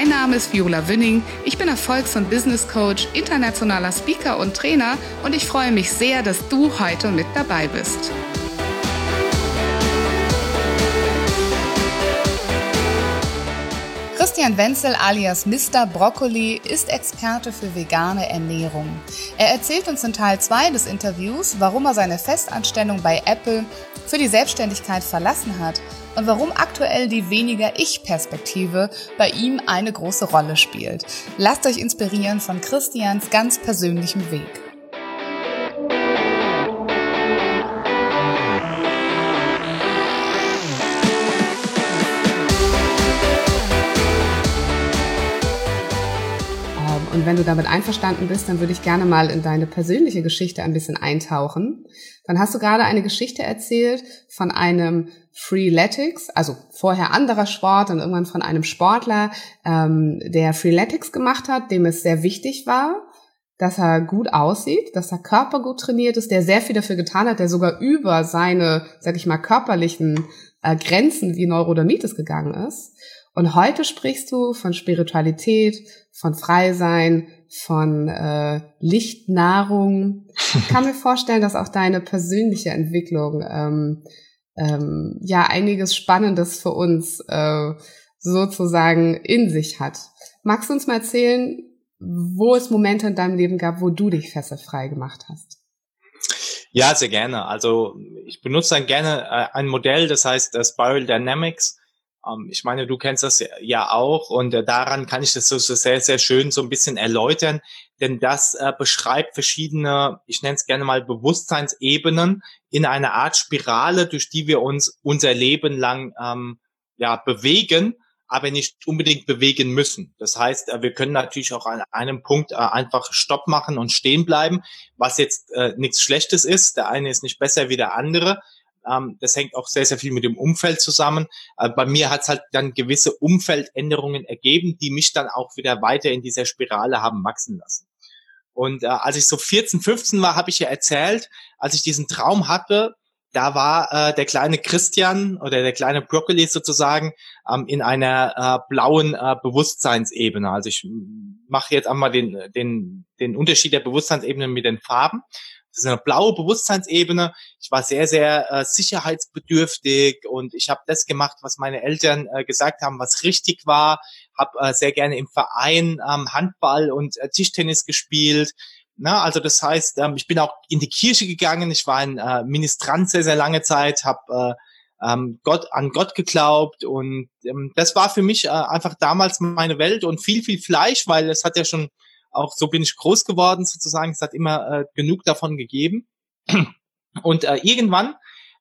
Mein Name ist Viola Wünning. Ich bin Erfolgs- und Business Coach, internationaler Speaker und Trainer und ich freue mich sehr, dass du heute mit dabei bist. Christian Wenzel alias Mr. Broccoli ist Experte für vegane Ernährung. Er erzählt uns in Teil 2 des Interviews, warum er seine Festanstellung bei Apple für die Selbstständigkeit verlassen hat und warum aktuell die weniger Ich-Perspektive bei ihm eine große Rolle spielt. Lasst euch inspirieren von Christians ganz persönlichem Weg. Wenn du damit einverstanden bist, dann würde ich gerne mal in deine persönliche Geschichte ein bisschen eintauchen. Dann hast du gerade eine Geschichte erzählt von einem Freeletics, also vorher anderer Sport und irgendwann von einem Sportler, ähm, der Freeletics gemacht hat, dem es sehr wichtig war, dass er gut aussieht, dass der Körper gut trainiert ist, der sehr viel dafür getan hat, der sogar über seine, sag ich mal, körperlichen äh, Grenzen wie Neurodermitis gegangen ist. Und heute sprichst du von Spiritualität, von Freisein, von äh, Lichtnahrung. Ich kann mir vorstellen, dass auch deine persönliche Entwicklung ähm, ähm, ja einiges Spannendes für uns äh, sozusagen in sich hat. Magst du uns mal erzählen, wo es Momente in deinem Leben gab, wo du dich fesselfrei gemacht hast? Ja, sehr gerne. Also ich benutze dann gerne äh, ein Modell, das heißt äh, Spiral Dynamics. Ähm, ich meine, du kennst das ja auch und äh, daran kann ich das so, sehr, sehr schön so ein bisschen erläutern, denn das äh, beschreibt verschiedene, ich nenne es gerne mal Bewusstseinsebenen in einer Art Spirale, durch die wir uns unser Leben lang ähm, ja, bewegen, aber nicht unbedingt bewegen müssen. Das heißt, äh, wir können natürlich auch an einem Punkt einfach Stopp machen und stehen bleiben, was jetzt äh, nichts Schlechtes ist. Der eine ist nicht besser wie der andere. Ähm, das hängt auch sehr, sehr viel mit dem Umfeld zusammen. Äh, bei mir hat es halt dann gewisse Umfeldänderungen ergeben, die mich dann auch wieder weiter in dieser Spirale haben wachsen lassen. Und äh, als ich so 14, 15 war, habe ich ja erzählt, als ich diesen Traum hatte, da war äh, der kleine Christian oder der kleine Broccoli sozusagen ähm, in einer äh, blauen äh, Bewusstseinsebene. Also ich mache jetzt einmal den, den, den Unterschied der Bewusstseinsebene mit den Farben. Das ist eine blaue Bewusstseinsebene. Ich war sehr, sehr äh, sicherheitsbedürftig und ich habe das gemacht, was meine Eltern äh, gesagt haben, was richtig war. Habe äh, sehr gerne im Verein ähm, Handball und äh, Tischtennis gespielt. Na, also das heißt, ähm, ich bin auch in die Kirche gegangen. Ich war ein äh, Ministrant sehr, sehr lange Zeit, habe äh, ähm, Gott an Gott geglaubt und ähm, das war für mich äh, einfach damals meine Welt und viel, viel Fleisch, weil es hat ja schon auch so bin ich groß geworden sozusagen. Es hat immer äh, genug davon gegeben. Und äh, irgendwann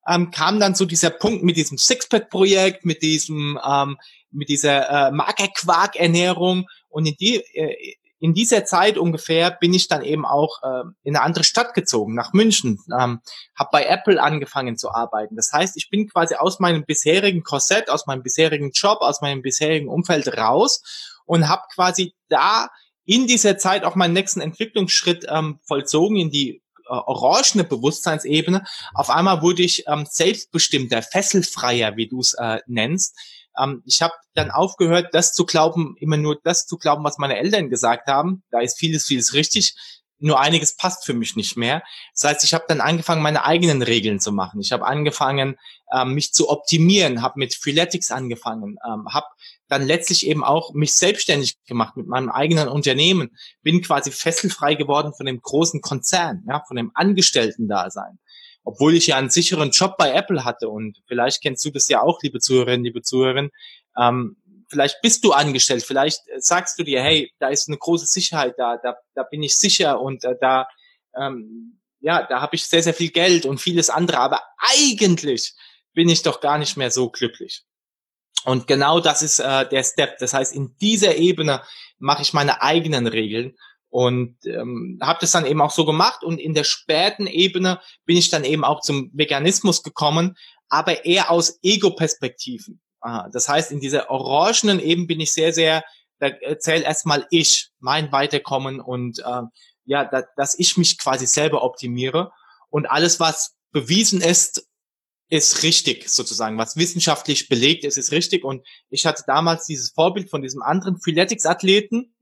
ähm, kam dann so dieser Punkt mit diesem Sixpack-Projekt, mit diesem, ähm, mit dieser äh, Magerquark-Ernährung. Und in die, äh, in dieser Zeit ungefähr bin ich dann eben auch äh, in eine andere Stadt gezogen, nach München, ähm, habe bei Apple angefangen zu arbeiten. Das heißt, ich bin quasi aus meinem bisherigen Korsett, aus meinem bisherigen Job, aus meinem bisherigen Umfeld raus und habe quasi da in dieser Zeit auch meinen nächsten Entwicklungsschritt ähm, vollzogen in die äh, orangene Bewusstseinsebene. Auf einmal wurde ich ähm, selbstbestimmter, fesselfreier, wie du es äh, nennst. Ähm, ich habe dann aufgehört, das zu glauben, immer nur das zu glauben, was meine Eltern gesagt haben. Da ist vieles, vieles richtig. Nur einiges passt für mich nicht mehr. Das heißt, ich habe dann angefangen, meine eigenen Regeln zu machen. Ich habe angefangen, ähm, mich zu optimieren, habe mit Freeletics angefangen, ähm, habe dann letztlich eben auch mich selbstständig gemacht mit meinem eigenen Unternehmen, bin quasi fesselfrei geworden von dem großen Konzern, ja, von dem Angestellten-Dasein. Obwohl ich ja einen sicheren Job bei Apple hatte und vielleicht kennst du das ja auch, liebe Zuhörerinnen, liebe Zuhörerinnen, ähm, vielleicht bist du angestellt, vielleicht sagst du dir, hey, da ist eine große Sicherheit da, da, da bin ich sicher und äh, da, ähm, ja, da habe ich sehr, sehr viel Geld und vieles andere, aber eigentlich bin ich doch gar nicht mehr so glücklich. Und genau das ist äh, der Step. Das heißt, in dieser Ebene mache ich meine eigenen Regeln und ähm, habe das dann eben auch so gemacht. Und in der späten Ebene bin ich dann eben auch zum Veganismus gekommen, aber eher aus Ego-Perspektiven. Das heißt, in dieser orangenen Ebene bin ich sehr, sehr, da erzähl erstmal ich, mein Weiterkommen und äh, ja, da, dass ich mich quasi selber optimiere. Und alles, was bewiesen ist, ist richtig sozusagen. Was wissenschaftlich belegt ist, ist richtig. Und ich hatte damals dieses Vorbild von diesem anderen Freeletics-Athleten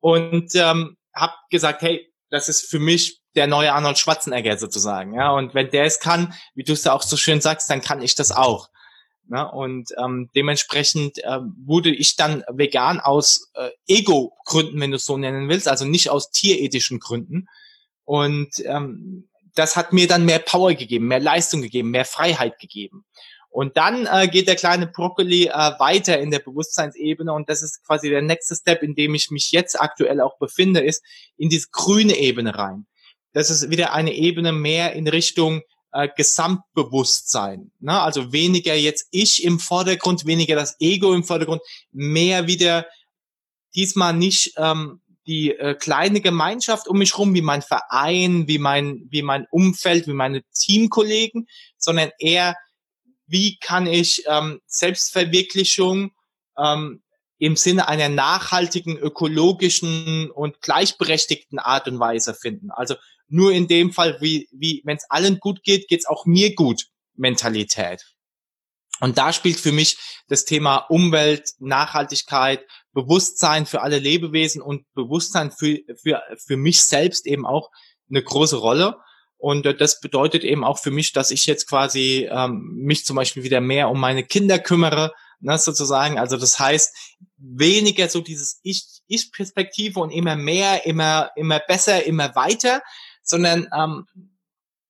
und ähm, habe gesagt, hey, das ist für mich der neue Arnold Schwarzenegger sozusagen. Ja, und wenn der es kann, wie du es ja auch so schön sagst, dann kann ich das auch. Ja, und ähm, dementsprechend äh, wurde ich dann vegan aus äh, Ego-Gründen, wenn du es so nennen willst, also nicht aus tierethischen Gründen. Und ähm, das hat mir dann mehr Power gegeben, mehr Leistung gegeben, mehr Freiheit gegeben. Und dann äh, geht der kleine Broccoli äh, weiter in der Bewusstseinsebene und das ist quasi der nächste Step, in dem ich mich jetzt aktuell auch befinde, ist in diese grüne Ebene rein. Das ist wieder eine Ebene mehr in Richtung äh, Gesamtbewusstsein. Ne? Also weniger jetzt ich im Vordergrund, weniger das Ego im Vordergrund, mehr wieder diesmal nicht ähm, die äh, kleine Gemeinschaft um mich rum, wie mein Verein, wie mein, wie mein Umfeld, wie meine Teamkollegen, sondern eher, wie kann ich ähm, Selbstverwirklichung ähm, im Sinne einer nachhaltigen, ökologischen und gleichberechtigten Art und Weise finden. Also nur in dem Fall, wie, wie wenn es allen gut geht, geht's auch mir gut, Mentalität. Und da spielt für mich das Thema Umwelt, Nachhaltigkeit, Bewusstsein für alle Lebewesen und Bewusstsein für, für, für mich selbst eben auch eine große Rolle. Und das bedeutet eben auch für mich, dass ich jetzt quasi ähm, mich zum Beispiel wieder mehr um meine Kinder kümmere, ne, sozusagen. Also das heißt, weniger so dieses Ich-Perspektive und immer mehr, immer, immer besser, immer weiter, sondern ähm,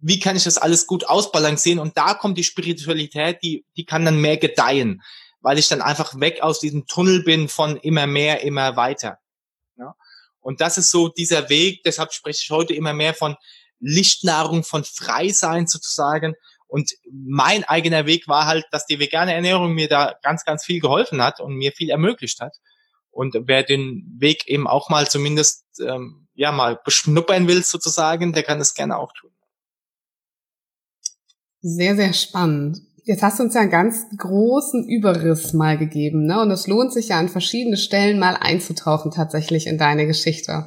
wie kann ich das alles gut ausbalancieren? Und da kommt die Spiritualität, die, die kann dann mehr gedeihen weil ich dann einfach weg aus diesem Tunnel bin von immer mehr, immer weiter. Ja? Und das ist so dieser Weg, deshalb spreche ich heute immer mehr von Lichtnahrung, von Freisein sozusagen. Und mein eigener Weg war halt, dass die vegane Ernährung mir da ganz, ganz viel geholfen hat und mir viel ermöglicht hat. Und wer den Weg eben auch mal zumindest ähm, ja mal beschnuppern will sozusagen, der kann das gerne auch tun. Sehr, sehr spannend. Jetzt hast du uns ja einen ganz großen Überriss mal gegeben, ne? Und es lohnt sich ja an verschiedene Stellen mal einzutauchen tatsächlich in deine Geschichte.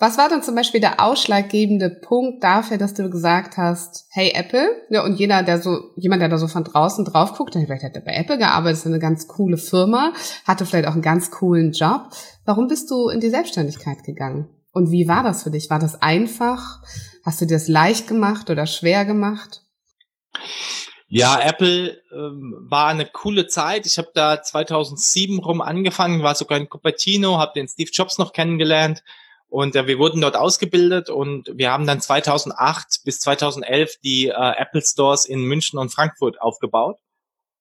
Was war denn zum Beispiel der ausschlaggebende Punkt dafür, dass du gesagt hast, hey Apple, ja, und jeder, der so, jemand, der da so von draußen drauf guckt, vielleicht hat er bei Apple gearbeitet, ist eine ganz coole Firma, hatte vielleicht auch einen ganz coolen Job. Warum bist du in die Selbstständigkeit gegangen? Und wie war das für dich? War das einfach? Hast du dir das leicht gemacht oder schwer gemacht? Ja, Apple ähm, war eine coole Zeit. Ich habe da 2007 rum angefangen, war sogar in Cupertino, habe den Steve Jobs noch kennengelernt und äh, wir wurden dort ausgebildet und wir haben dann 2008 bis 2011 die äh, Apple Stores in München und Frankfurt aufgebaut.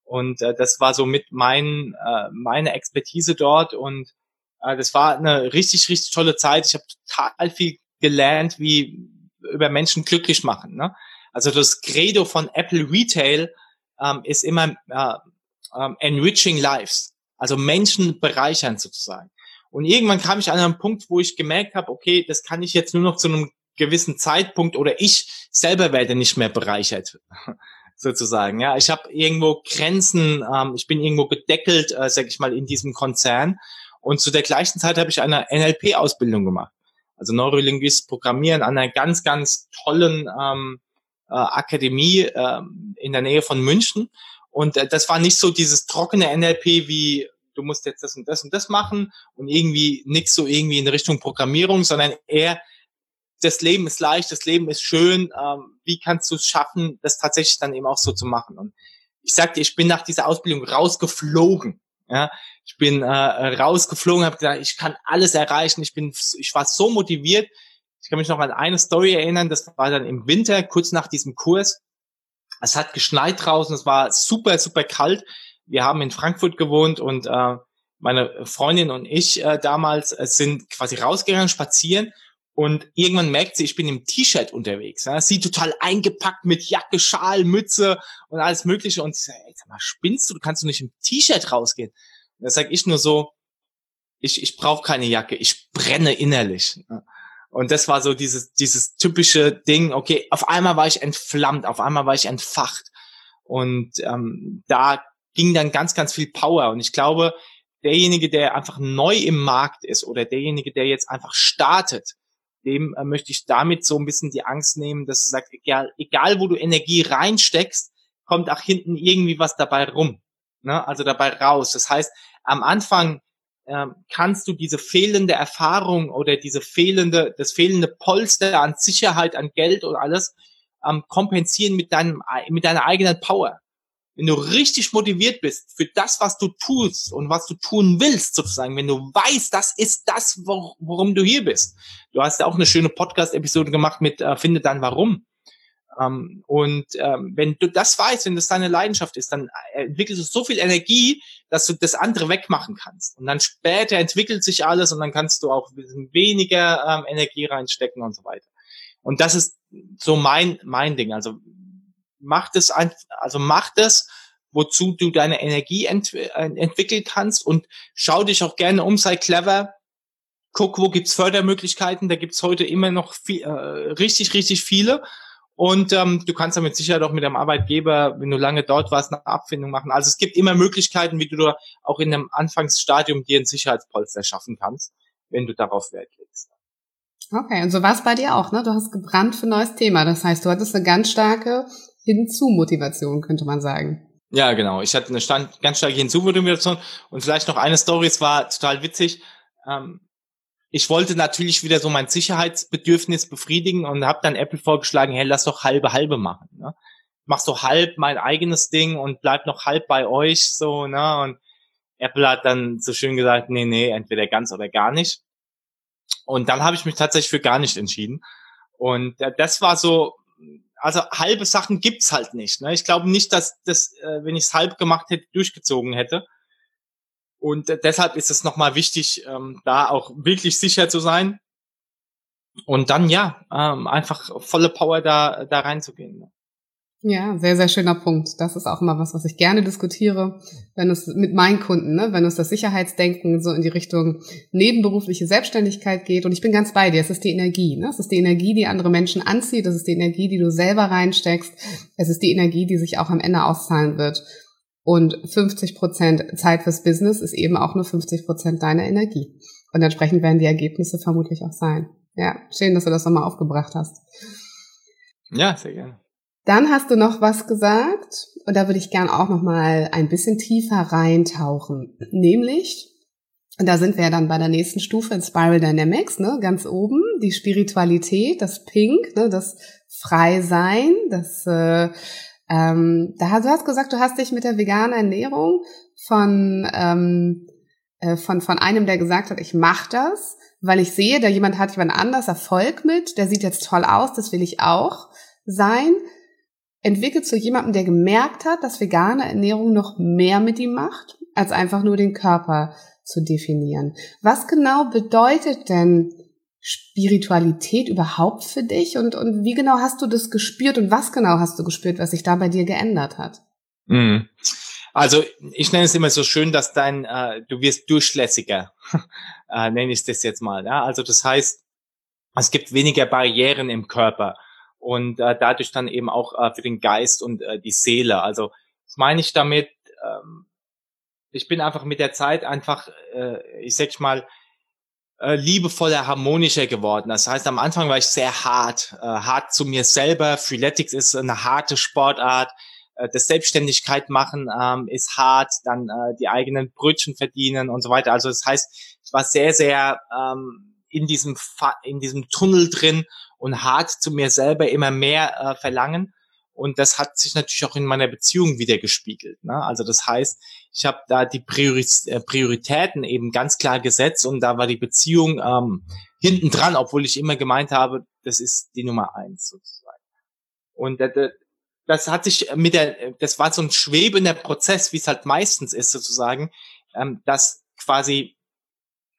Und äh, das war so mit mein, äh, meine Expertise dort und äh, das war eine richtig, richtig tolle Zeit. Ich habe total viel gelernt, wie über Menschen glücklich machen. Ne? Also das Credo von Apple Retail ähm, ist immer äh, ähm, enriching lives, also Menschen bereichern sozusagen. Und irgendwann kam ich an einen Punkt, wo ich gemerkt habe, okay, das kann ich jetzt nur noch zu einem gewissen Zeitpunkt oder ich selber werde nicht mehr bereichert sozusagen. Ja, ich habe irgendwo Grenzen, ähm, ich bin irgendwo gedeckelt, äh, sag ich mal, in diesem Konzern. Und zu der gleichen Zeit habe ich eine NLP-Ausbildung gemacht, also Neurolinguist Programmieren an einer ganz, ganz tollen ähm, äh, Akademie äh, in der Nähe von München. Und äh, das war nicht so dieses trockene NLP wie du musst jetzt das und das und das machen und irgendwie nichts so irgendwie in Richtung Programmierung, sondern eher das Leben ist leicht, das Leben ist schön. Ähm, wie kannst du es schaffen, das tatsächlich dann eben auch so zu machen? Und ich sagte, ich bin nach dieser Ausbildung rausgeflogen. Ja, ich bin äh, rausgeflogen, habe gesagt, ich kann alles erreichen. Ich bin, ich war so motiviert. Ich kann mich noch an eine Story erinnern, das war dann im Winter, kurz nach diesem Kurs. Es hat geschneit draußen, es war super, super kalt. Wir haben in Frankfurt gewohnt und äh, meine Freundin und ich äh, damals äh, sind quasi rausgegangen, spazieren Und irgendwann merkt sie, ich bin im T-Shirt unterwegs. Ja. Sie total eingepackt mit Jacke, Schal, Mütze und alles Mögliche. Und ich sage, ey, sag mal, spinnst du? Du kannst doch nicht im T-Shirt rausgehen. Und da sage ich nur so, ich, ich brauche keine Jacke, ich brenne innerlich. Und das war so dieses, dieses typische Ding, okay, auf einmal war ich entflammt, auf einmal war ich entfacht. Und ähm, da ging dann ganz, ganz viel Power. Und ich glaube, derjenige, der einfach neu im Markt ist oder derjenige, der jetzt einfach startet, dem äh, möchte ich damit so ein bisschen die Angst nehmen, dass du sagst, egal, egal wo du Energie reinsteckst, kommt auch hinten irgendwie was dabei rum. Ne? Also dabei raus. Das heißt, am Anfang ähm, kannst du diese fehlende Erfahrung oder diese fehlende, das fehlende Polster an Sicherheit, an Geld und alles ähm, kompensieren mit deinem, mit deiner eigenen Power wenn du richtig motiviert bist für das, was du tust und was du tun willst, sozusagen, wenn du weißt, das ist das, worum du hier bist. Du hast ja auch eine schöne Podcast-Episode gemacht mit äh, Finde dann warum. Ähm, und ähm, wenn du das weißt, wenn das deine Leidenschaft ist, dann äh, entwickelst du so viel Energie, dass du das andere wegmachen kannst. Und dann später entwickelt sich alles und dann kannst du auch ein bisschen weniger ähm, Energie reinstecken und so weiter. Und das ist so mein, mein Ding. Also mach das also mach das, wozu du deine Energie ent äh, entwickeln kannst und schau dich auch gerne um, sei clever. Guck, wo gibt's Fördermöglichkeiten? Da gibt's heute immer noch viel, äh, richtig, richtig viele. Und ähm, du kannst damit sicher auch mit deinem Arbeitgeber, wenn du lange dort warst, eine Abfindung machen. Also es gibt immer Möglichkeiten, wie du auch in einem Anfangsstadium dir ein Sicherheitspolster schaffen kannst, wenn du darauf Wert legst. Okay, und so war es bei dir auch, ne? Du hast gebrannt für ein neues Thema. Das heißt, du hattest eine ganz starke Hinzu-Motivation, könnte man sagen. Ja, genau. Ich hatte eine stand, ganz starke Hinzu-Motivation. Und vielleicht noch eine Story, es war total witzig. Ähm, ich wollte natürlich wieder so mein Sicherheitsbedürfnis befriedigen und habe dann Apple vorgeschlagen, hey, lass doch halbe halbe machen. Ne? Mach so halb mein eigenes Ding und bleib noch halb bei euch so, ne? Und Apple hat dann so schön gesagt, nee, nee, entweder ganz oder gar nicht. Und dann habe ich mich tatsächlich für gar nicht entschieden. Und das war so also halbe Sachen gibt's halt nicht. Ne? Ich glaube nicht, dass das, äh, wenn ich es halb gemacht hätte, durchgezogen hätte. Und deshalb ist es nochmal wichtig, ähm, da auch wirklich sicher zu sein. Und dann ja, ähm, einfach volle Power da, da reinzugehen. Ne? Ja, sehr, sehr schöner Punkt. Das ist auch immer was, was ich gerne diskutiere, wenn es mit meinen Kunden, ne, wenn es das Sicherheitsdenken so in die Richtung nebenberufliche Selbstständigkeit geht. Und ich bin ganz bei dir. Es ist die Energie. Ne? Es ist die Energie, die andere Menschen anzieht. Es ist die Energie, die du selber reinsteckst. Es ist die Energie, die sich auch am Ende auszahlen wird. Und 50 Prozent Zeit fürs Business ist eben auch nur 50 Prozent deiner Energie. Und entsprechend werden die Ergebnisse vermutlich auch sein. Ja, schön, dass du das nochmal aufgebracht hast. Ja, sehr gerne. Dann hast du noch was gesagt und da würde ich gern auch noch mal ein bisschen tiefer reintauchen, nämlich und da sind wir ja dann bei der nächsten Stufe in Spiral Dynamics, ne, ganz oben, die Spiritualität, das Pink, ne, das Freisein, das äh, ähm, da du hast gesagt, du hast dich mit der veganen Ernährung von ähm, äh, von von einem, der gesagt hat, ich mache das, weil ich sehe, da jemand hat jemand anders Erfolg mit, der sieht jetzt toll aus, das will ich auch sein entwickelt zu jemandem, der gemerkt hat, dass vegane Ernährung noch mehr mit ihm macht, als einfach nur den Körper zu definieren. Was genau bedeutet denn Spiritualität überhaupt für dich und, und wie genau hast du das gespürt und was genau hast du gespürt, was sich da bei dir geändert hat? Mhm. Also ich nenne es immer so schön, dass dein, äh, du wirst durchlässiger, äh, nenne ich das jetzt mal. Ja? Also das heißt, es gibt weniger Barrieren im Körper und äh, dadurch dann eben auch äh, für den Geist und äh, die Seele. Also was meine ich damit? Ähm, ich bin einfach mit der Zeit einfach, äh, ich sag mal, äh, liebevoller, harmonischer geworden. Das heißt, am Anfang war ich sehr hart, äh, hart zu mir selber. Freeletics ist eine harte Sportart. Äh, das Selbstständigkeit machen ähm, ist hart, dann äh, die eigenen Brötchen verdienen und so weiter. Also das heißt, ich war sehr, sehr ähm, in diesem Fa in diesem Tunnel drin und hart zu mir selber immer mehr äh, verlangen. Und das hat sich natürlich auch in meiner Beziehung wieder gespiegelt. Ne? Also das heißt, ich habe da die äh, Prioritäten eben ganz klar gesetzt und da war die Beziehung ähm, hinten dran, obwohl ich immer gemeint habe, das ist die Nummer eins sozusagen. Und äh, das hat sich mit der, das war so ein schwebender Prozess, wie es halt meistens ist sozusagen, ähm, dass quasi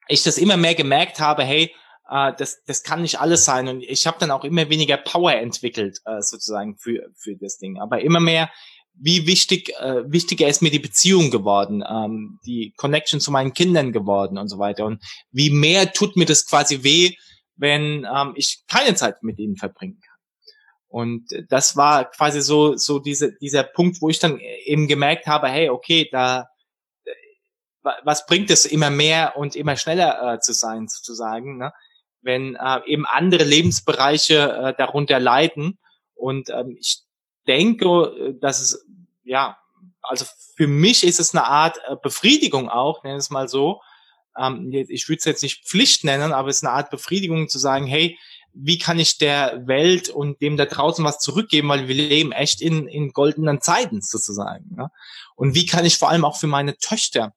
ich das immer mehr gemerkt habe, hey, äh, das, das kann nicht alles sein. Und ich habe dann auch immer weniger Power entwickelt, äh, sozusagen, für, für das Ding. Aber immer mehr, wie wichtig, äh, wichtiger ist mir die Beziehung geworden, ähm, die Connection zu meinen Kindern geworden und so weiter. Und wie mehr tut mir das quasi weh, wenn ähm, ich keine Zeit mit ihnen verbringen kann. Und das war quasi so, so diese, dieser Punkt, wo ich dann eben gemerkt habe, hey, okay, da, was bringt es immer mehr und immer schneller äh, zu sein, sozusagen, ne? Wenn äh, eben andere Lebensbereiche äh, darunter leiden. Und ähm, ich denke, äh, dass es, ja, also für mich ist es eine Art äh, Befriedigung auch, nenne es mal so. Ähm, ich würde es jetzt nicht Pflicht nennen, aber es ist eine Art Befriedigung zu sagen, hey, wie kann ich der Welt und dem da draußen was zurückgeben, weil wir leben echt in, in goldenen Zeiten sozusagen. Ne? Und wie kann ich vor allem auch für meine Töchter,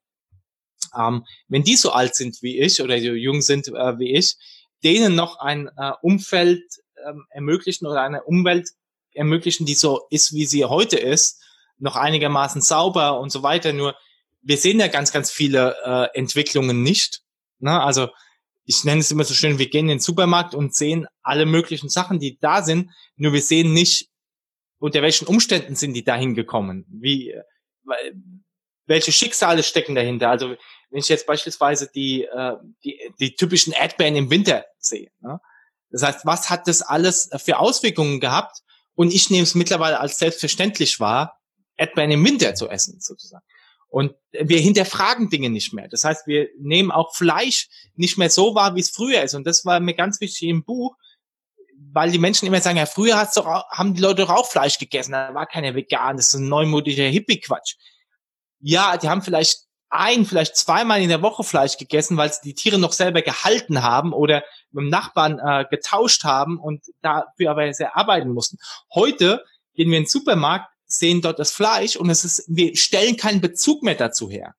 ähm, wenn die so alt sind wie ich oder so jung sind äh, wie ich, denen noch ein äh, Umfeld ähm, ermöglichen oder eine Umwelt ermöglichen, die so ist, wie sie heute ist, noch einigermaßen sauber und so weiter. Nur wir sehen ja ganz, ganz viele äh, Entwicklungen nicht. Ne? Also ich nenne es immer so schön, wir gehen in den Supermarkt und sehen alle möglichen Sachen, die da sind, nur wir sehen nicht, unter welchen Umständen sind die dahin gekommen, wie, welche Schicksale stecken dahinter. Also wenn ich jetzt beispielsweise die, äh, die, die typischen Erdbeeren im Winter sehe. Ne? Das heißt, was hat das alles für Auswirkungen gehabt? Und ich nehme es mittlerweile als selbstverständlich wahr, Erdbeeren im Winter zu essen, sozusagen. Und wir hinterfragen Dinge nicht mehr. Das heißt, wir nehmen auch Fleisch nicht mehr so wahr, wie es früher ist. Und das war mir ganz wichtig im Buch, weil die Menschen immer sagen, ja, früher hat's doch, haben die Leute auch Fleisch gegessen. Da war keiner vegan. Das ist ein neumodiger Hippie-Quatsch. Ja, die haben vielleicht ein, vielleicht zweimal in der Woche Fleisch gegessen, weil sie die Tiere noch selber gehalten haben oder mit dem Nachbarn äh, getauscht haben und dafür aber sehr arbeiten mussten. Heute gehen wir in den Supermarkt, sehen dort das Fleisch und es ist, wir stellen keinen Bezug mehr dazu her.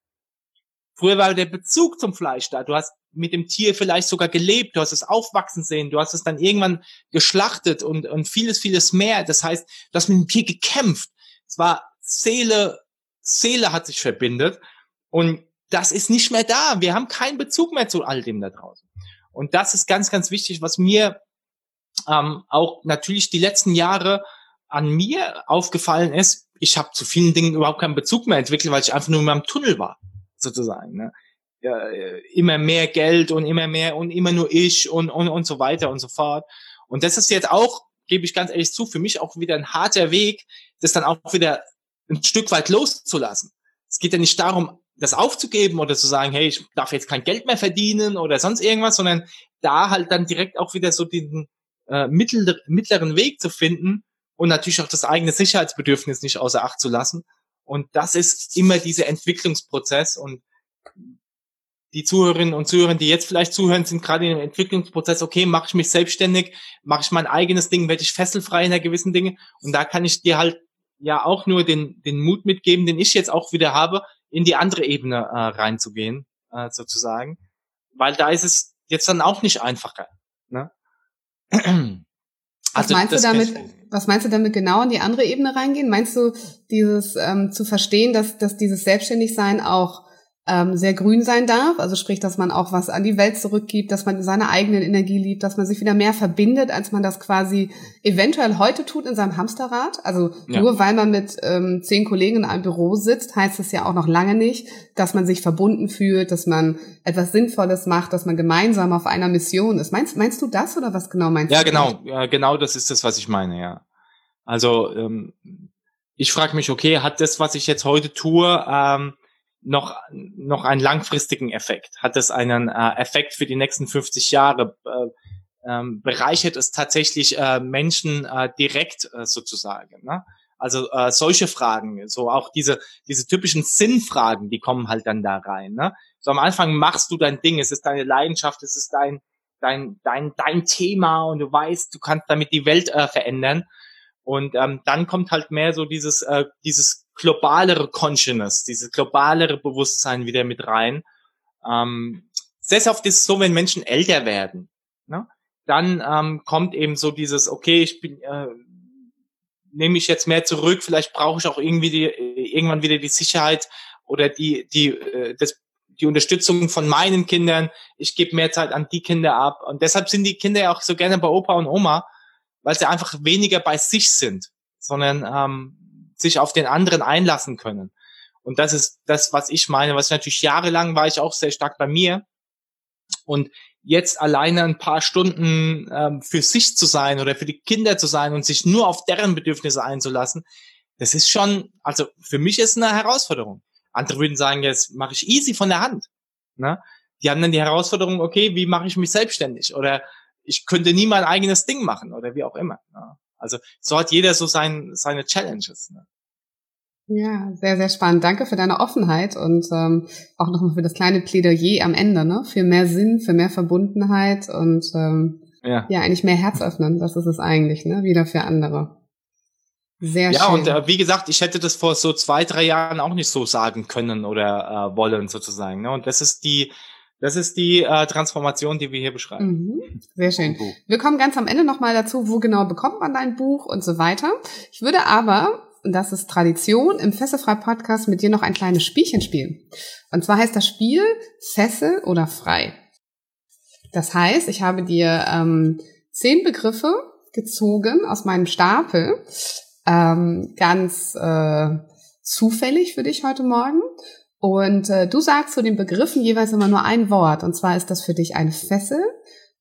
Früher war der Bezug zum Fleisch da. Du hast mit dem Tier vielleicht sogar gelebt, du hast es aufwachsen sehen, du hast es dann irgendwann geschlachtet und, und vieles, vieles mehr. Das heißt, du hast mit dem Tier gekämpft. Es war Seele, Seele hat sich verbindet und das ist nicht mehr da. Wir haben keinen Bezug mehr zu all dem da draußen. Und das ist ganz, ganz wichtig, was mir ähm, auch natürlich die letzten Jahre an mir aufgefallen ist, ich habe zu vielen Dingen überhaupt keinen Bezug mehr entwickelt, weil ich einfach nur in meinem Tunnel war, sozusagen. Ne? Ja, äh, immer mehr Geld und immer mehr und immer nur ich und, und, und so weiter und so fort. Und das ist jetzt auch, gebe ich ganz ehrlich zu, für mich auch wieder ein harter Weg, das dann auch wieder ein Stück weit loszulassen. Es geht ja nicht darum, das aufzugeben oder zu sagen, hey, ich darf jetzt kein Geld mehr verdienen oder sonst irgendwas, sondern da halt dann direkt auch wieder so den äh, mittleren Weg zu finden, und natürlich auch das eigene Sicherheitsbedürfnis nicht außer Acht zu lassen. Und das ist immer dieser Entwicklungsprozess und die Zuhörerinnen und Zuhörer, die jetzt vielleicht zuhören, sind gerade in dem Entwicklungsprozess, okay, mache ich mich selbstständig, mache ich mein eigenes Ding, werde ich fesselfrei in der gewissen Dinge. Und da kann ich dir halt ja auch nur den, den Mut mitgeben, den ich jetzt auch wieder habe, in die andere Ebene äh, reinzugehen, äh, sozusagen. Weil da ist es jetzt dann auch nicht einfacher. Ne? Was also, meinst du damit? Was meinst du damit genau in die andere Ebene reingehen? Meinst du dieses ähm, zu verstehen, dass dass dieses Selbstständigsein auch ähm, sehr grün sein darf. Also sprich, dass man auch was an die Welt zurückgibt, dass man seine eigenen Energie liebt, dass man sich wieder mehr verbindet, als man das quasi eventuell heute tut in seinem Hamsterrad. Also ja. nur weil man mit ähm, zehn Kollegen in einem Büro sitzt, heißt es ja auch noch lange nicht, dass man sich verbunden fühlt, dass man etwas Sinnvolles macht, dass man gemeinsam auf einer Mission ist. Meinst, meinst du das oder was genau meinst ja, du? Genau. Ja, genau das ist das, was ich meine, ja. Also ähm, ich frage mich, okay, hat das, was ich jetzt heute tue, ähm, noch, noch einen langfristigen Effekt? Hat es einen äh, Effekt für die nächsten 50 Jahre? Äh, ähm, bereichert es tatsächlich äh, Menschen äh, direkt äh, sozusagen? Ne? Also äh, solche Fragen, so auch diese diese typischen Sinnfragen, die kommen halt dann da rein. Ne? So am Anfang machst du dein Ding, es ist deine Leidenschaft, es ist dein dein dein dein Thema und du weißt, du kannst damit die Welt äh, verändern. Und ähm, dann kommt halt mehr so dieses, äh, dieses globalere Consciousness, dieses globalere Bewusstsein wieder mit rein. Ähm, sehr oft ist es so, wenn Menschen älter werden, ne? dann ähm, kommt eben so dieses, okay, ich bin, äh, nehme ich jetzt mehr zurück, vielleicht brauche ich auch irgendwie die, irgendwann wieder die Sicherheit oder die, die, äh, das, die Unterstützung von meinen Kindern. Ich gebe mehr Zeit an die Kinder ab. Und deshalb sind die Kinder ja auch so gerne bei Opa und Oma, weil sie einfach weniger bei sich sind, sondern ähm, sich auf den anderen einlassen können. Und das ist das, was ich meine, was natürlich jahrelang war ich auch sehr stark bei mir. Und jetzt alleine ein paar Stunden ähm, für sich zu sein oder für die Kinder zu sein und sich nur auf deren Bedürfnisse einzulassen, das ist schon, also für mich ist eine Herausforderung. Andere würden sagen, jetzt mache ich easy von der Hand. Ne? Die haben dann die Herausforderung, okay, wie mache ich mich selbstständig? Oder ich könnte nie mein eigenes Ding machen oder wie auch immer. Ne? Also so hat jeder so sein, seine Challenges. Ne? Ja, sehr, sehr spannend. Danke für deine Offenheit und ähm, auch nochmal für das kleine Plädoyer am Ende, ne? Für mehr Sinn, für mehr Verbundenheit und ähm, ja. ja, eigentlich mehr Herz öffnen. Das ist es eigentlich, ne? Wieder für andere. Sehr ja, schön. und äh, wie gesagt, ich hätte das vor so zwei, drei Jahren auch nicht so sagen können oder äh, wollen sozusagen. Ne? Und das ist die, das ist die äh, Transformation, die wir hier beschreiben. Mhm. Sehr schön. Wir kommen ganz am Ende nochmal dazu, wo genau bekommt man dein Buch und so weiter. Ich würde aber und das ist Tradition, im Fesselfrei-Podcast mit dir noch ein kleines Spielchen spielen. Und zwar heißt das Spiel Fessel oder Frei. Das heißt, ich habe dir ähm, zehn Begriffe gezogen aus meinem Stapel, ähm, ganz äh, zufällig für dich heute Morgen. Und äh, du sagst zu den Begriffen jeweils immer nur ein Wort. Und zwar ist das für dich eine Fessel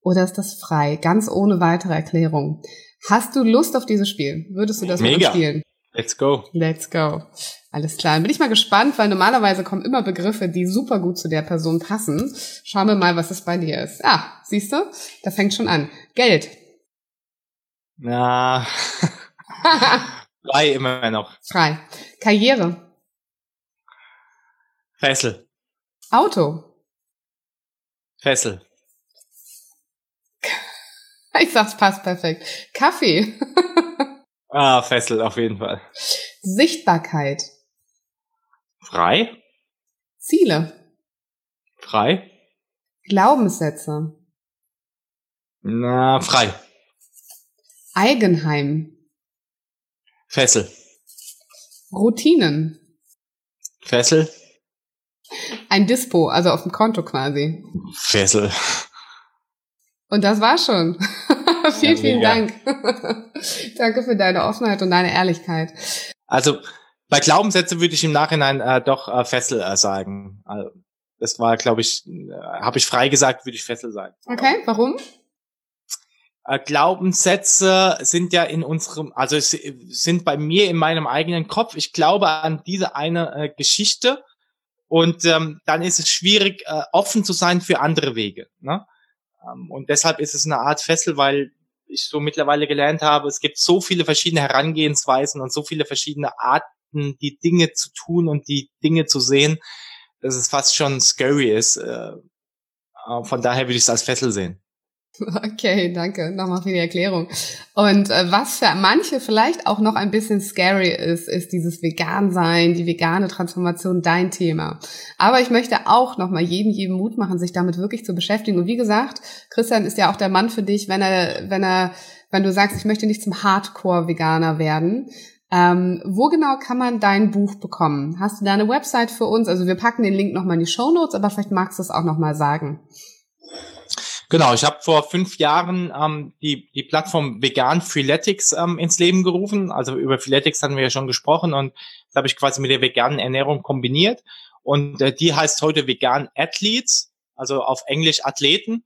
oder ist das frei? Ganz ohne weitere Erklärung. Hast du Lust auf dieses Spiel? Würdest du das Mega. spielen? Let's go. Let's go. Alles klar. Bin ich mal gespannt, weil normalerweise kommen immer Begriffe, die super gut zu der Person passen. Schauen wir mal, was es bei dir ist. Ah, siehst du? Da fängt schon an. Geld. Na. Frei immer noch. Frei. Karriere. Fessel. Auto. Fessel. Ich sag's passt perfekt. Kaffee. Ah, Fessel, auf jeden Fall. Sichtbarkeit. Frei. Ziele. Frei. Glaubenssätze. Na, frei. Eigenheim. Fessel. Routinen. Fessel. Ein Dispo, also auf dem Konto quasi. Fessel. Und das war schon. Vielen, vielen Dank. Danke für deine Offenheit und deine Ehrlichkeit. Also bei Glaubenssätze würde ich im Nachhinein äh, doch äh, Fessel äh, sagen. Also, das war, glaube ich, äh, habe ich frei gesagt, würde ich Fessel sagen. Okay, warum? Äh, Glaubenssätze sind ja in unserem, also sind bei mir in meinem eigenen Kopf. Ich glaube an diese eine äh, Geschichte und ähm, dann ist es schwierig, äh, offen zu sein für andere Wege. Ne? Ähm, und deshalb ist es eine Art Fessel, weil ich so mittlerweile gelernt habe, es gibt so viele verschiedene Herangehensweisen und so viele verschiedene Arten, die Dinge zu tun und die Dinge zu sehen, dass es fast schon scary ist. Äh, von daher würde ich es als Fessel sehen. Okay, danke nochmal für die Erklärung. Und äh, was für manche vielleicht auch noch ein bisschen scary ist, ist dieses Vegan-Sein, die vegane Transformation, dein Thema. Aber ich möchte auch nochmal jedem, jedem Mut machen, sich damit wirklich zu beschäftigen. Und wie gesagt, Christian ist ja auch der Mann für dich, wenn er, wenn er, wenn du sagst, ich möchte nicht zum Hardcore-Veganer werden. Ähm, wo genau kann man dein Buch bekommen? Hast du da eine Website für uns? Also wir packen den Link nochmal in die Show Notes, aber vielleicht magst du es auch nochmal sagen. Genau, ich habe vor fünf Jahren ähm, die, die Plattform Vegan Freeletics ähm, ins Leben gerufen. Also über Freeletics hatten wir ja schon gesprochen und das habe ich quasi mit der veganen Ernährung kombiniert. Und äh, die heißt heute Vegan Athletes, also auf Englisch Athleten,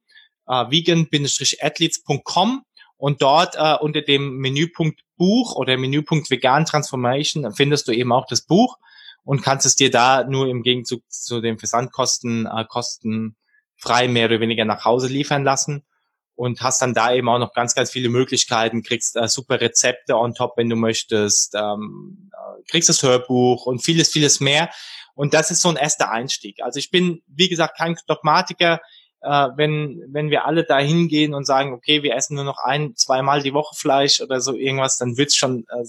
äh, vegan-athletes.com und dort äh, unter dem Menüpunkt Buch oder Menüpunkt Vegan Transformation findest du eben auch das Buch und kannst es dir da nur im Gegenzug zu den Versandkosten äh, Kosten frei mehr oder weniger nach Hause liefern lassen und hast dann da eben auch noch ganz, ganz viele Möglichkeiten, kriegst äh, super Rezepte on top, wenn du möchtest, ähm, äh, kriegst das Hörbuch und vieles, vieles mehr. Und das ist so ein erster Einstieg. Also ich bin, wie gesagt, kein Dogmatiker. Äh, wenn, wenn wir alle da hingehen und sagen, okay, wir essen nur noch ein, zweimal die Woche Fleisch oder so irgendwas, dann wird's schon äh,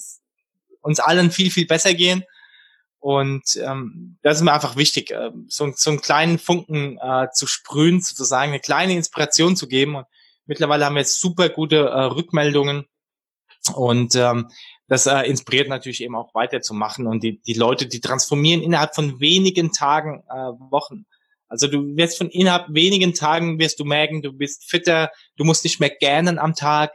uns allen viel, viel besser gehen. Und ähm, das ist mir einfach wichtig, äh, so, so einen kleinen Funken äh, zu sprühen, sozusagen eine kleine Inspiration zu geben. Und mittlerweile haben wir jetzt super gute äh, Rückmeldungen. Und ähm, das äh, inspiriert natürlich eben auch weiterzumachen. Und die, die Leute, die transformieren innerhalb von wenigen Tagen, äh, Wochen Also du wirst von innerhalb wenigen Tagen wirst du merken, du bist fitter, du musst nicht mehr gähnen am Tag,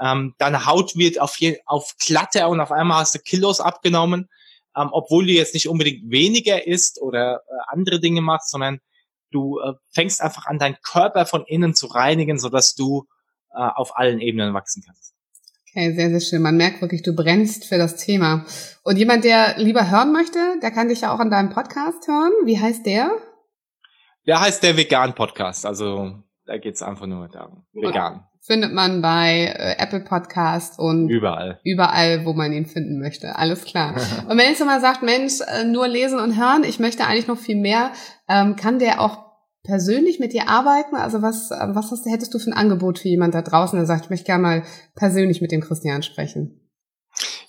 ähm, deine Haut wird auf, je, auf glatter und auf einmal hast du Kilos abgenommen, ähm, obwohl du jetzt nicht unbedingt weniger isst oder äh, andere Dinge machst, sondern du äh, fängst einfach an, deinen Körper von innen zu reinigen, sodass du äh, auf allen Ebenen wachsen kannst. Okay, sehr, sehr schön. Man merkt wirklich, du brennst für das Thema. Und jemand, der lieber hören möchte, der kann dich ja auch in deinem Podcast hören. Wie heißt der? Der heißt der Vegan Podcast. Also da geht's einfach nur darum. Vegan. Findet man bei äh, Apple Podcast und überall. Überall, wo man ihn finden möchte. Alles klar. und wenn jetzt mal sagt, Mensch, äh, nur lesen und hören, ich möchte eigentlich noch viel mehr, ähm, kann der auch persönlich mit dir arbeiten? Also was, was hast, hättest du für ein Angebot für jemand da draußen, der sagt, ich möchte gerne mal persönlich mit dem Christian sprechen?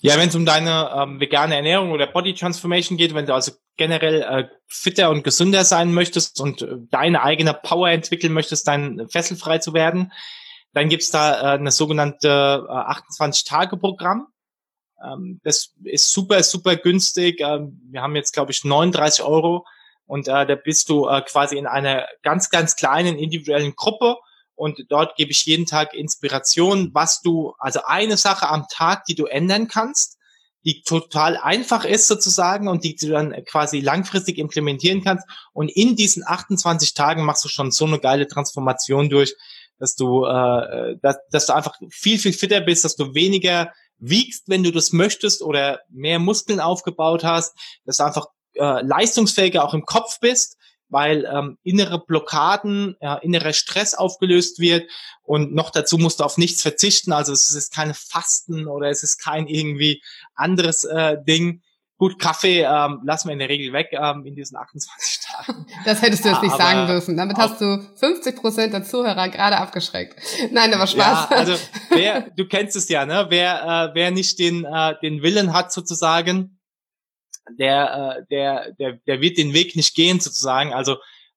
Ja, wenn es um deine ähm, vegane Ernährung oder Body Transformation geht, wenn du also generell äh, fitter und gesünder sein möchtest und äh, deine eigene Power entwickeln möchtest, dein fesselfrei zu werden, dann gibt's da äh, eine sogenannte äh, 28-Tage-Programm. Ähm, das ist super, super günstig. Ähm, wir haben jetzt, glaube ich, 39 Euro und äh, da bist du äh, quasi in einer ganz, ganz kleinen individuellen Gruppe und dort gebe ich jeden Tag Inspiration, was du, also eine Sache am Tag, die du ändern kannst, die total einfach ist sozusagen und die du dann quasi langfristig implementieren kannst. Und in diesen 28 Tagen machst du schon so eine geile Transformation durch, dass du, äh, dass, dass du einfach viel, viel fitter bist, dass du weniger wiegst, wenn du das möchtest oder mehr Muskeln aufgebaut hast, dass du einfach äh, leistungsfähiger auch im Kopf bist, weil ähm, innere Blockaden, äh, innerer Stress aufgelöst wird und noch dazu musst du auf nichts verzichten. Also es ist keine Fasten oder es ist kein irgendwie anderes äh, Ding. Gut, Kaffee ähm, lassen wir in der Regel weg ähm, in diesen 28 Tagen. Das hättest du jetzt nicht sagen dürfen. Damit hast du 50 Prozent der Zuhörer gerade abgeschreckt. Nein, aber Spaß. Ja, also wer, du kennst es ja, ne? Wer, äh, wer nicht den, äh, den Willen hat sozusagen, der, äh, der, der, der wird den Weg nicht gehen sozusagen. Also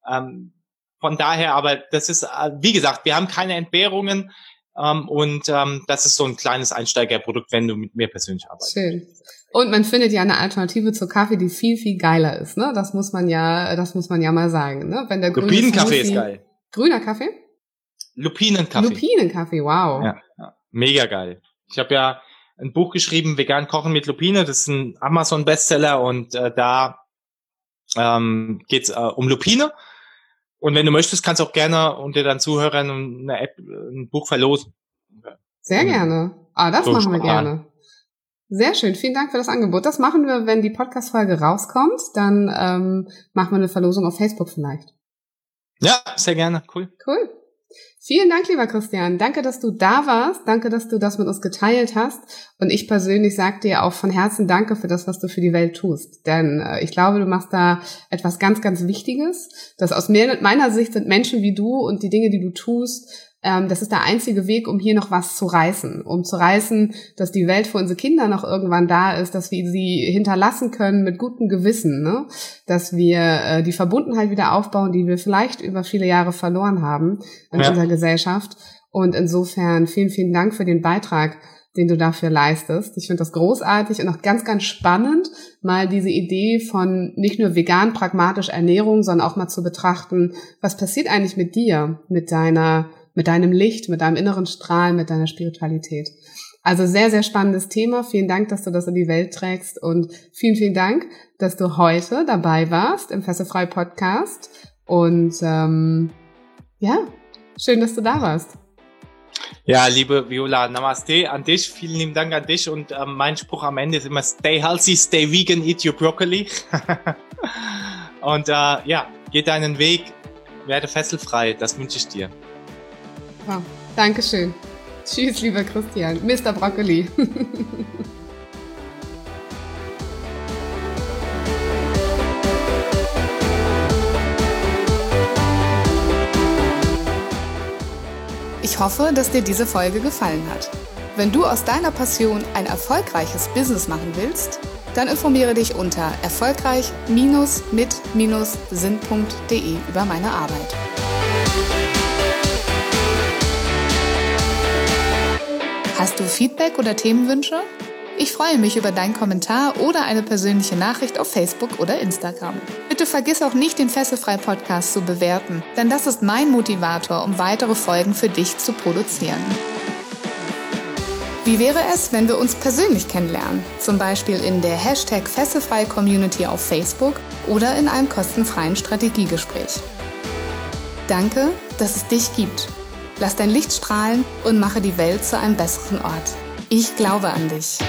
ähm, von daher, aber das ist, äh, wie gesagt, wir haben keine Entbehrungen ähm, und ähm, das ist so ein kleines Einsteigerprodukt, wenn du mit mir persönlich arbeitest. Schön. Und man findet ja eine Alternative zu Kaffee, die viel, viel geiler ist, ne? Das muss man ja, das muss man ja mal sagen, ne? Wenn der Lupinenkaffee ist geil. Grüner Kaffee? Lupinenkaffee. Lupinenkaffee, wow. Ja, ja. Mega geil. Ich habe ja ein Buch geschrieben, Vegan Kochen mit Lupine. Das ist ein Amazon-Bestseller und äh, da ähm, geht äh, um Lupine. Und wenn du möchtest, kannst du auch gerne unter deinen Zuhörern eine App, ein Buch verlosen. Sehr mhm. gerne. Ah, das so machen wir gerne. Sehr schön, vielen Dank für das Angebot. Das machen wir, wenn die Podcast-Folge rauskommt. Dann ähm, machen wir eine Verlosung auf Facebook vielleicht. Ja, sehr gerne. Cool. Cool. Vielen Dank, lieber Christian. Danke, dass du da warst. Danke, dass du das mit uns geteilt hast. Und ich persönlich sage dir auch von Herzen Danke für das, was du für die Welt tust. Denn äh, ich glaube, du machst da etwas ganz, ganz Wichtiges. Das aus meiner Sicht sind Menschen wie du und die Dinge, die du tust, ähm, das ist der einzige Weg, um hier noch was zu reißen. Um zu reißen, dass die Welt für unsere Kinder noch irgendwann da ist, dass wir sie hinterlassen können mit gutem Gewissen, ne? dass wir äh, die Verbundenheit wieder aufbauen, die wir vielleicht über viele Jahre verloren haben in ja. unserer Gesellschaft. Und insofern vielen, vielen Dank für den Beitrag, den du dafür leistest. Ich finde das großartig und auch ganz, ganz spannend, mal diese Idee von nicht nur vegan pragmatisch Ernährung, sondern auch mal zu betrachten, was passiert eigentlich mit dir, mit deiner mit deinem Licht, mit deinem inneren Strahlen, mit deiner Spiritualität. Also sehr, sehr spannendes Thema. Vielen Dank, dass du das in die Welt trägst und vielen, vielen Dank, dass du heute dabei warst im Fesselfrei Podcast. Und ähm, ja, schön, dass du da warst. Ja, liebe Viola, Namaste an dich. Vielen lieben Dank an dich. Und ähm, mein Spruch am Ende ist immer Stay healthy, stay vegan, eat your broccoli. und äh, ja, geh deinen Weg, werde fesselfrei. Das wünsche ich dir. Wow. Dankeschön. Tschüss, lieber Christian. Mr. Broccoli. Ich hoffe, dass dir diese Folge gefallen hat. Wenn du aus deiner Passion ein erfolgreiches Business machen willst, dann informiere dich unter erfolgreich-mit-sinn.de über meine Arbeit. Hast du Feedback oder Themenwünsche? Ich freue mich über deinen Kommentar oder eine persönliche Nachricht auf Facebook oder Instagram. Bitte vergiss auch nicht, den Fesselfrei Podcast zu bewerten, denn das ist mein Motivator, um weitere Folgen für dich zu produzieren. Wie wäre es, wenn wir uns persönlich kennenlernen? Zum Beispiel in der Hashtag Fesselfrei Community auf Facebook oder in einem kostenfreien Strategiegespräch. Danke, dass es dich gibt. Lass dein Licht strahlen und mache die Welt zu einem besseren Ort. Ich glaube an dich.